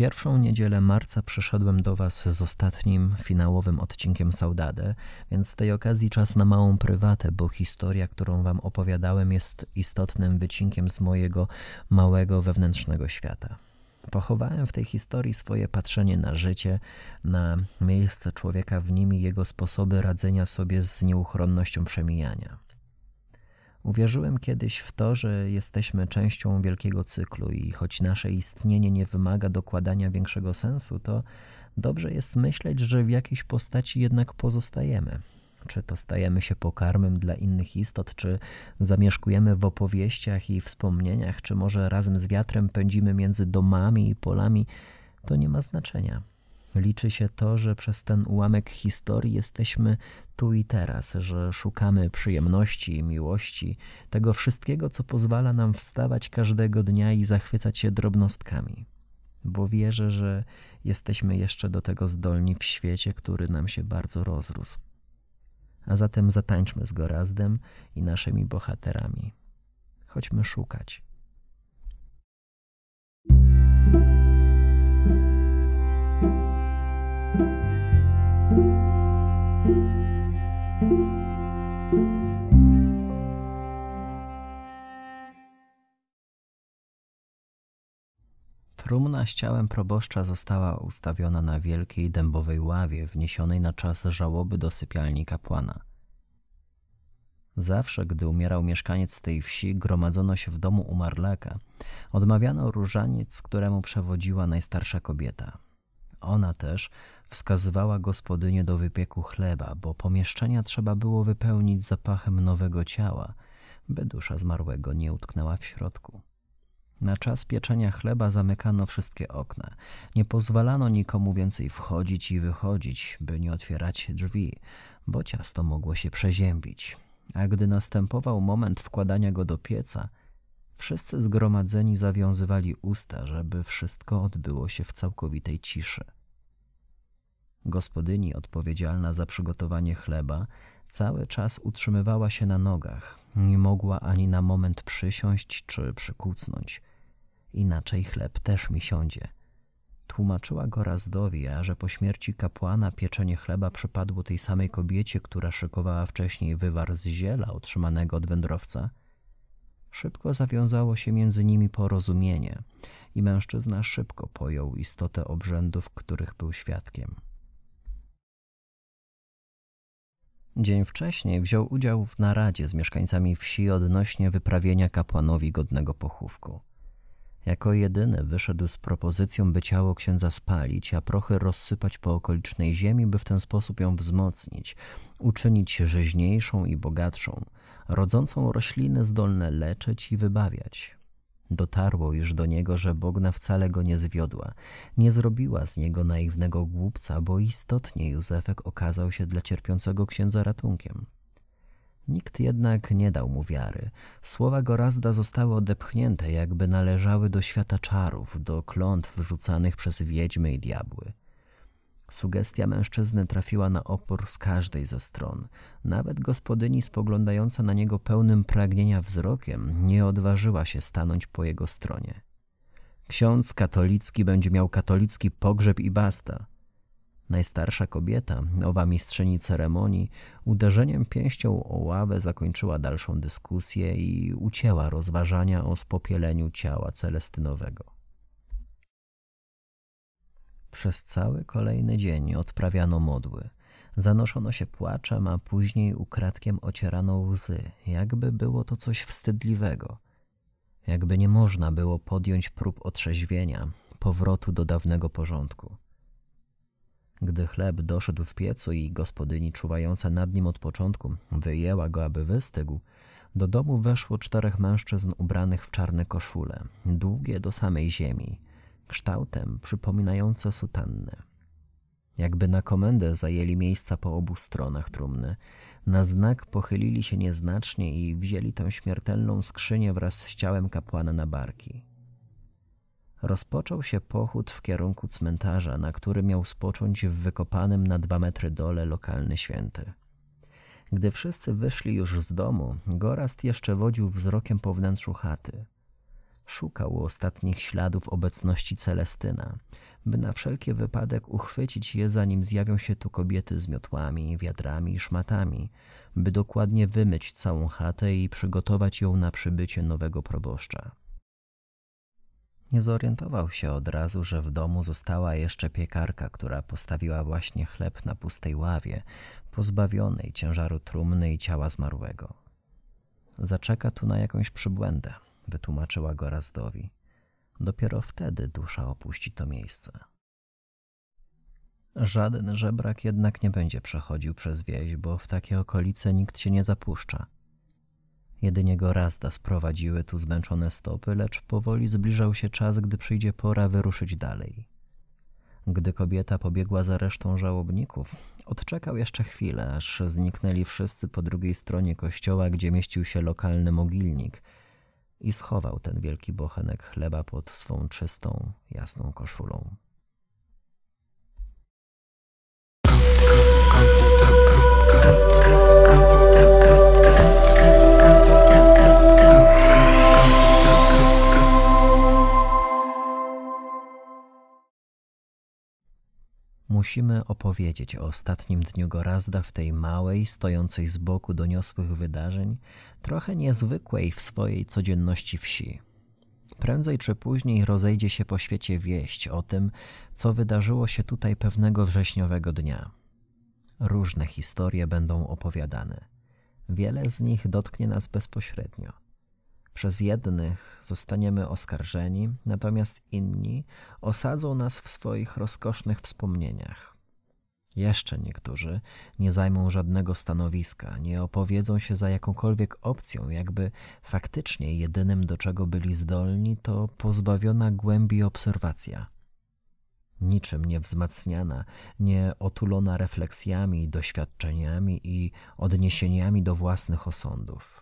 pierwszą niedzielę marca przyszedłem do Was z ostatnim, finałowym odcinkiem Saudade, więc z tej okazji czas na małą prywatę, bo historia, którą Wam opowiadałem, jest istotnym wycinkiem z mojego małego wewnętrznego świata. Pochowałem w tej historii swoje patrzenie na życie, na miejsce człowieka w nim i jego sposoby radzenia sobie z nieuchronnością przemijania. Uwierzyłem kiedyś w to, że jesteśmy częścią wielkiego cyklu i choć nasze istnienie nie wymaga dokładania większego sensu, to dobrze jest myśleć, że w jakiejś postaci jednak pozostajemy. Czy to stajemy się pokarmem dla innych istot, czy zamieszkujemy w opowieściach i wspomnieniach, czy może razem z wiatrem pędzimy między domami i polami, to nie ma znaczenia. Liczy się to, że przez ten ułamek historii jesteśmy tu i teraz, że szukamy przyjemności i miłości, tego wszystkiego, co pozwala nam wstawać każdego dnia i zachwycać się drobnostkami. Bo wierzę, że jesteśmy jeszcze do tego zdolni w świecie, który nam się bardzo rozrósł. A zatem zatańczmy z Gorazdem i naszymi bohaterami. Chodźmy szukać. Trumna z ciałem proboszcza została ustawiona na wielkiej dębowej ławie wniesionej na czas żałoby do sypialni kapłana. Zawsze, gdy umierał mieszkaniec tej wsi, gromadzono się w domu umarlaka. Odmawiano różaniec, któremu przewodziła najstarsza kobieta. Ona też wskazywała gospodynię do wypieku chleba, bo pomieszczenia trzeba było wypełnić zapachem nowego ciała, by dusza zmarłego nie utknęła w środku. Na czas pieczenia chleba zamykano wszystkie okna. Nie pozwalano nikomu więcej wchodzić i wychodzić, by nie otwierać drzwi, bo ciasto mogło się przeziębić. A gdy następował moment wkładania go do pieca, wszyscy zgromadzeni zawiązywali usta, żeby wszystko odbyło się w całkowitej ciszy. Gospodyni odpowiedzialna za przygotowanie chleba cały czas utrzymywała się na nogach. Nie mogła ani na moment przysiąść czy przykucnąć inaczej chleb też mi siądzie. Tłumaczyła go Razdowi, a że po śmierci kapłana pieczenie chleba przypadło tej samej kobiecie, która szykowała wcześniej wywar z ziela otrzymanego od wędrowca. Szybko zawiązało się między nimi porozumienie i mężczyzna szybko pojął istotę obrzędów, których był świadkiem. Dzień wcześniej wziął udział w naradzie z mieszkańcami wsi odnośnie wyprawienia kapłanowi godnego pochówku. Jako jedyny wyszedł z propozycją, by ciało księdza spalić, a prochy rozsypać po okolicznej ziemi, by w ten sposób ją wzmocnić, uczynić żyźniejszą i bogatszą, rodzącą rośliny zdolne leczyć i wybawiać. Dotarło już do niego, że Bogna wcale go nie zwiodła, nie zrobiła z niego naiwnego głupca, bo istotnie Józefek okazał się dla cierpiącego księdza ratunkiem. Nikt jednak nie dał mu wiary. Słowa Gorazda zostały odepchnięte, jakby należały do świata czarów, do klątw rzucanych przez wiedźmy i diabły. Sugestia mężczyzny trafiła na opór z każdej ze stron. Nawet gospodyni spoglądająca na niego pełnym pragnienia wzrokiem nie odważyła się stanąć po jego stronie. Ksiądz katolicki będzie miał katolicki pogrzeb i basta – Najstarsza kobieta, owa mistrzyni ceremonii, uderzeniem pięścią o ławę zakończyła dalszą dyskusję i ucięła rozważania o spopieleniu ciała celestynowego. Przez cały kolejny dzień odprawiano modły. Zanoszono się płaczem, a później ukradkiem ocierano łzy, jakby było to coś wstydliwego. Jakby nie można było podjąć prób otrzeźwienia, powrotu do dawnego porządku. Gdy chleb doszedł w piecu i gospodyni czuwająca nad nim od początku wyjęła go, aby wystygł, do domu weszło czterech mężczyzn ubranych w czarne koszule, długie do samej ziemi, kształtem przypominające sutanny. Jakby na komendę zajęli miejsca po obu stronach trumny, na znak pochylili się nieznacznie i wzięli tę śmiertelną skrzynię wraz z ciałem kapłana na barki rozpoczął się pochód w kierunku cmentarza, na który miał spocząć w wykopanym na dwa metry dole lokalny święty. Gdy wszyscy wyszli już z domu, Gorast jeszcze wodził wzrokiem po wnętrzu chaty. Szukał ostatnich śladów obecności Celestyna, by na wszelki wypadek uchwycić je, zanim zjawią się tu kobiety z miotłami, wiadrami i szmatami, by dokładnie wymyć całą chatę i przygotować ją na przybycie nowego proboszcza. Nie zorientował się od razu, że w domu została jeszcze piekarka, która postawiła właśnie chleb na pustej ławie, pozbawionej ciężaru trumny i ciała zmarłego. Zaczeka tu na jakąś przybłędę, wytłumaczyła go Razdowi. Dopiero wtedy dusza opuści to miejsce. Żaden żebrak jednak nie będzie przechodził przez wieś, bo w takie okolice nikt się nie zapuszcza. Jedynie go Razda sprowadziły tu zmęczone stopy, lecz powoli zbliżał się czas, gdy przyjdzie pora wyruszyć dalej. Gdy kobieta pobiegła za resztą żałobników, odczekał jeszcze chwilę, aż zniknęli wszyscy po drugiej stronie kościoła, gdzie mieścił się lokalny mogilnik i schował ten wielki bochenek chleba pod swą czystą, jasną koszulą. Musimy opowiedzieć o ostatnim dniu Gorazda w tej małej, stojącej z boku doniosłych wydarzeń, trochę niezwykłej w swojej codzienności wsi. Prędzej czy później rozejdzie się po świecie wieść o tym, co wydarzyło się tutaj pewnego wrześniowego dnia. Różne historie będą opowiadane. Wiele z nich dotknie nas bezpośrednio. Przez jednych zostaniemy oskarżeni, natomiast inni osadzą nas w swoich rozkosznych wspomnieniach. Jeszcze niektórzy nie zajmą żadnego stanowiska, nie opowiedzą się za jakąkolwiek opcją, jakby faktycznie jedynym, do czego byli zdolni, to pozbawiona głębi obserwacja. Niczym nie wzmacniana, nie otulona refleksjami, doświadczeniami i odniesieniami do własnych osądów.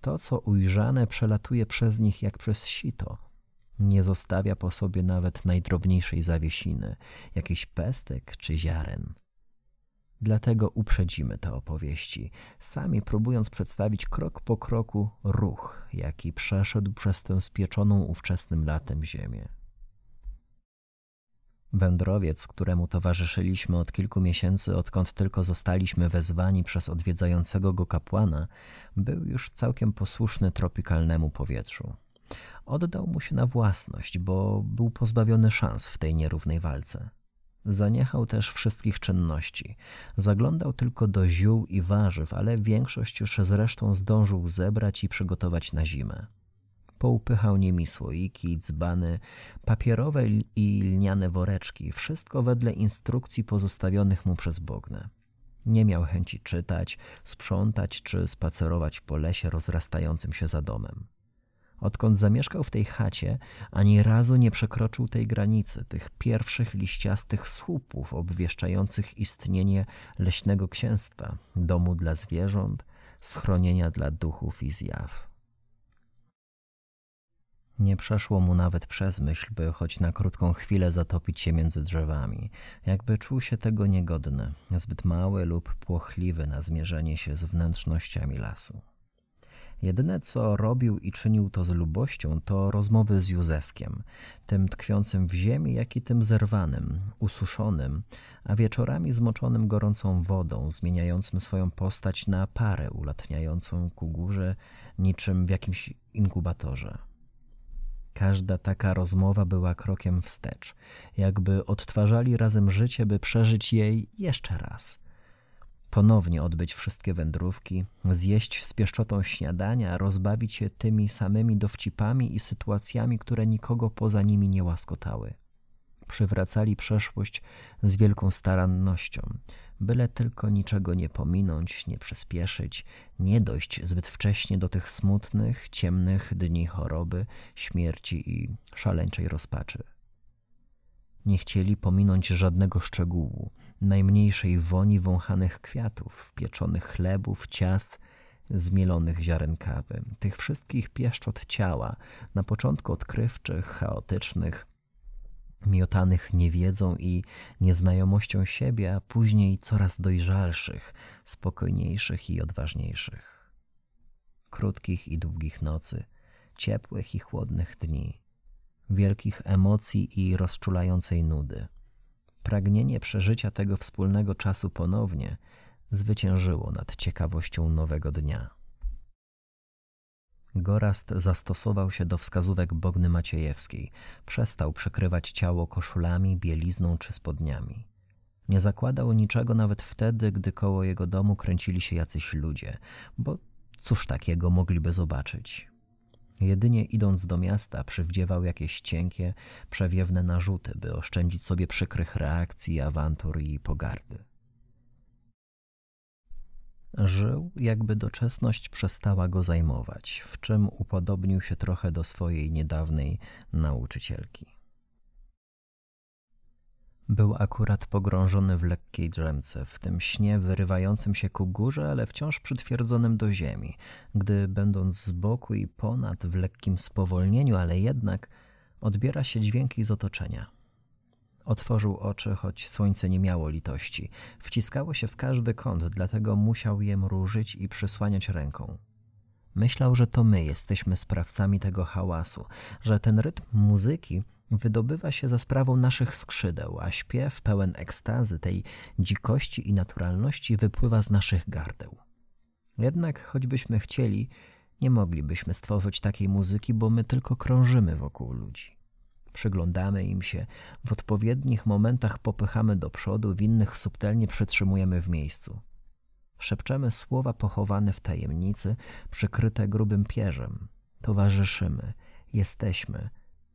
To, co ujrzane, przelatuje przez nich jak przez sito. Nie zostawia po sobie nawet najdrobniejszej zawiesiny, jakiś pestek czy ziaren. Dlatego uprzedzimy te opowieści, sami próbując przedstawić krok po kroku ruch, jaki przeszedł przez tę spieczoną ówczesnym latem ziemię. Wędrowiec, któremu towarzyszyliśmy od kilku miesięcy, odkąd tylko zostaliśmy wezwani przez odwiedzającego go kapłana, był już całkiem posłuszny tropikalnemu powietrzu. Oddał mu się na własność, bo był pozbawiony szans w tej nierównej walce. Zaniechał też wszystkich czynności. Zaglądał tylko do ziół i warzyw, ale większość już zresztą zdążył zebrać i przygotować na zimę. Poupychał nimi słoiki, dzbany, papierowe i lniane woreczki, wszystko wedle instrukcji pozostawionych mu przez Bognę. Nie miał chęci czytać, sprzątać czy spacerować po lesie rozrastającym się za domem. Odkąd zamieszkał w tej chacie, ani razu nie przekroczył tej granicy, tych pierwszych liściastych słupów obwieszczających istnienie leśnego księstwa, domu dla zwierząt, schronienia dla duchów i zjaw. Nie przeszło mu nawet przez myśl, by choć na krótką chwilę zatopić się między drzewami, jakby czuł się tego niegodny, zbyt mały lub płochliwy na zmierzenie się z wnętrznościami lasu. Jedyne, co robił i czynił to z lubością, to rozmowy z Józefkiem, tym tkwiącym w ziemi, jak i tym zerwanym, ususzonym, a wieczorami zmoczonym gorącą wodą, zmieniającym swoją postać na parę ulatniającą ku górze, niczym w jakimś inkubatorze. Każda taka rozmowa była krokiem wstecz, jakby odtwarzali razem życie, by przeżyć jej jeszcze raz. Ponownie odbyć wszystkie wędrówki, zjeść z pieszczotą śniadania, rozbawić się tymi samymi dowcipami i sytuacjami, które nikogo poza nimi nie łaskotały. Przywracali przeszłość z wielką starannością, byle tylko niczego nie pominąć, nie przyspieszyć, nie dojść zbyt wcześnie do tych smutnych, ciemnych dni choroby, śmierci i szaleńczej rozpaczy. Nie chcieli pominąć żadnego szczegółu, najmniejszej woni wąchanych kwiatów, pieczonych chlebów, ciast, zmielonych ziaren kawy, tych wszystkich pieszczot ciała, na początku odkrywczych, chaotycznych, miotanych niewiedzą i nieznajomością siebie, a później coraz dojrzalszych, spokojniejszych i odważniejszych. Krótkich i długich nocy, ciepłych i chłodnych dni, wielkich emocji i rozczulającej nudy. Pragnienie przeżycia tego wspólnego czasu ponownie zwyciężyło nad ciekawością nowego dnia. Gorast zastosował się do wskazówek Bogny Maciejewskiej. Przestał przykrywać ciało koszulami, bielizną czy spodniami. Nie zakładał niczego nawet wtedy, gdy koło jego domu kręcili się jacyś ludzie, bo cóż takiego mogliby zobaczyć? Jedynie idąc do miasta przywdziewał jakieś cienkie, przewiewne narzuty, by oszczędzić sobie przykrych reakcji, awantur i pogardy. Żył, jakby doczesność przestała go zajmować, w czym upodobnił się trochę do swojej niedawnej nauczycielki. Był akurat pogrążony w lekkiej drzemce, w tym śnie wyrywającym się ku górze, ale wciąż przytwierdzonym do ziemi, gdy będąc z boku i ponad w lekkim spowolnieniu, ale jednak odbiera się dźwięki z otoczenia. Otworzył oczy, choć słońce nie miało litości. Wciskało się w każdy kąt, dlatego musiał je mrużyć i przysłaniać ręką. Myślał, że to my jesteśmy sprawcami tego hałasu, że ten rytm muzyki wydobywa się za sprawą naszych skrzydeł, a śpiew pełen ekstazy, tej dzikości i naturalności wypływa z naszych gardeł. Jednak choćbyśmy chcieli, nie moglibyśmy stworzyć takiej muzyki, bo my tylko krążymy wokół ludzi. Przyglądamy im się, w odpowiednich momentach popychamy do przodu, w innych subtelnie przytrzymujemy w miejscu. Szepczemy słowa pochowane w tajemnicy, przykryte grubym pierzem. Towarzyszymy, jesteśmy,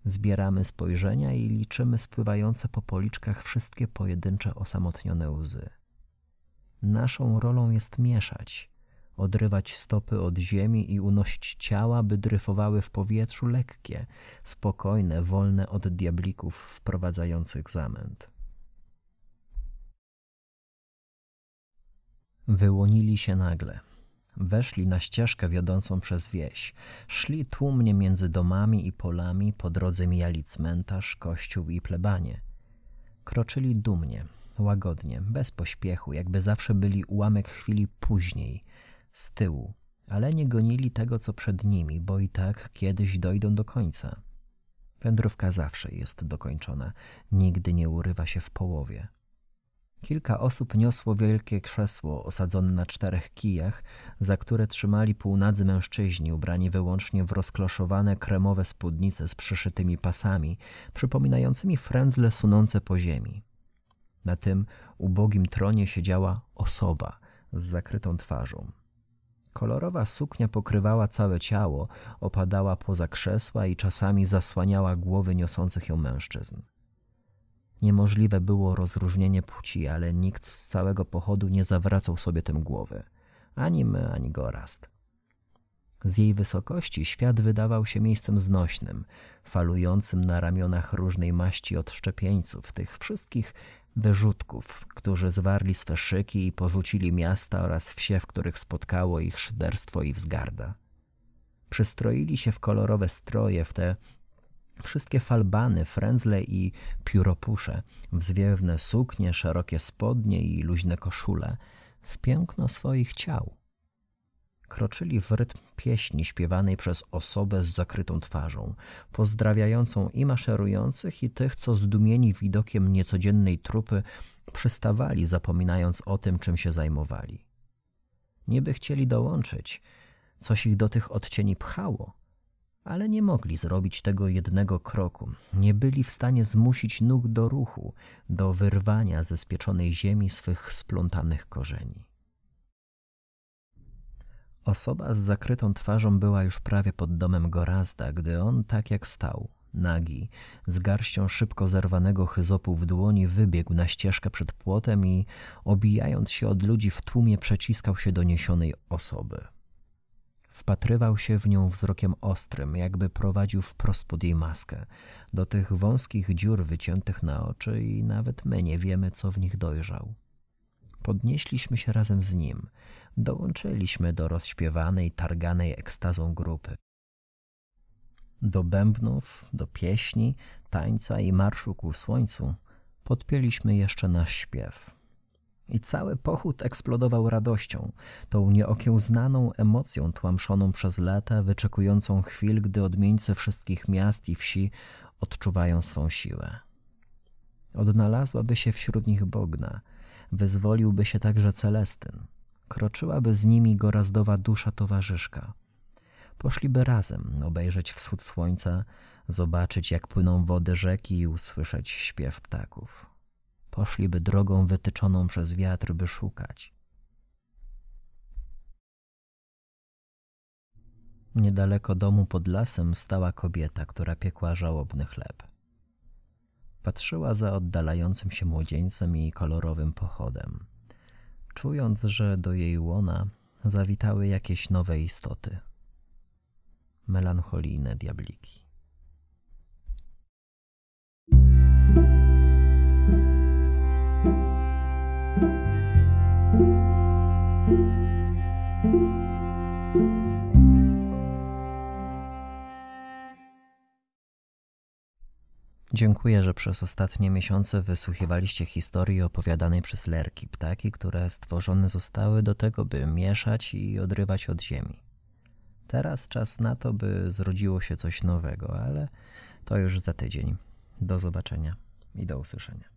zbieramy spojrzenia i liczymy spływające po policzkach wszystkie pojedyncze osamotnione łzy. Naszą rolą jest mieszać, odrywać stopy od ziemi i unosić ciała, by dryfowały w powietrzu lekkie, spokojne, wolne od diablików wprowadzających zamęt. Wyłonili się nagle. Weszli na ścieżkę wiodącą przez wieś. Szli tłumnie między domami i polami, po drodze mijali cmentarz, kościół i plebanie. Kroczyli dumnie, łagodnie, bez pośpiechu, jakby zawsze byli ułamek chwili później, z tyłu, ale nie gonili tego, co przed nimi, bo i tak kiedyś dojdą do końca. Wędrówka zawsze jest dokończona, nigdy nie urywa się w połowie. Kilka osób niosło wielkie krzesło osadzone na czterech kijach, za które trzymali półnadzy mężczyźni ubrani wyłącznie w rozkloszowane kremowe spódnice z przyszytymi pasami, przypominającymi frędzle sunące po ziemi. Na tym ubogim tronie siedziała osoba z zakrytą twarzą. Kolorowa suknia pokrywała całe ciało, opadała poza krzesła i czasami zasłaniała głowy niosących ją mężczyzn. Niemożliwe było rozróżnienie płci, ale nikt z całego pochodu nie zawracał sobie tym głowy. Ani my, ani Gorast. Z jej wysokości świat wydawał się miejscem znośnym, falującym na ramionach różnej maści odszczepieńców, tych wszystkich wyrzutków, którzy zwarli swe szyki i porzucili miasta oraz wsie, w których spotkało ich szyderstwo i wzgarda. Przystroili się w kolorowe stroje, w te wszystkie falbany, frędzle i pióropusze, w zwiewne suknie, szerokie spodnie i luźne koszule, w piękno swoich ciał. Kroczyli w rytm pieśni śpiewanej przez osobę z zakrytą twarzą, pozdrawiającą i maszerujących, i tych, co zdumieni widokiem niecodziennej trupy przystawali, zapominając o tym, czym się zajmowali. Nieby chcieli dołączyć, coś ich do tych odcieni pchało, ale nie mogli zrobić tego jednego kroku. Nie byli w stanie zmusić nóg do ruchu, do wyrwania ze spieczonej ziemi swych splątanych korzeni. Osoba z zakrytą twarzą była już prawie pod domem Gorazda, gdy on tak jak stał, nagi, z garścią szybko zerwanego chyzopu w dłoni wybiegł na ścieżkę przed płotem i, obijając się od ludzi w tłumie, przeciskał się do niesionej osoby. Wpatrywał się w nią wzrokiem ostrym, jakby prowadził wprost pod jej maskę, do tych wąskich dziur wyciętych na oczy i nawet my nie wiemy, co w nich dojrzał. Podnieśliśmy się razem z nim, dołączyliśmy do rozśpiewanej, targanej ekstazą grupy. Do bębnów, do pieśni, tańca i marszu ku słońcu podpięliśmy jeszcze nasz śpiew. I cały pochód eksplodował radością, tą nieokiełznaną emocją tłamszoną przez lata, wyczekującą chwil, gdy odmieńcy wszystkich miast i wsi odczuwają swą siłę. Odnalazłaby się wśród nich Bogna, wyzwoliłby się także Celestyn, kroczyłaby z nimi gorazdowa dusza towarzyszka. Poszliby razem obejrzeć wschód słońca, zobaczyć jak płyną wody rzeki i usłyszeć śpiew ptaków. Poszliby drogą wytyczoną przez wiatr, by szukać. Niedaleko domu pod lasem stała kobieta, która piekła żałobny chleb. Patrzyła za oddalającym się młodzieńcem i kolorowym pochodem, czując, że do jej łona zawitały jakieś nowe istoty. Melancholijne diabliki. Dziękuję, że przez ostatnie miesiące wysłuchiwaliście historii opowiadanej przez lerki, ptaki, które stworzone zostały do tego, by mieszać i odrywać od ziemi. Teraz czas na to, by zrodziło się coś nowego, ale to już za tydzień. Do zobaczenia i do usłyszenia.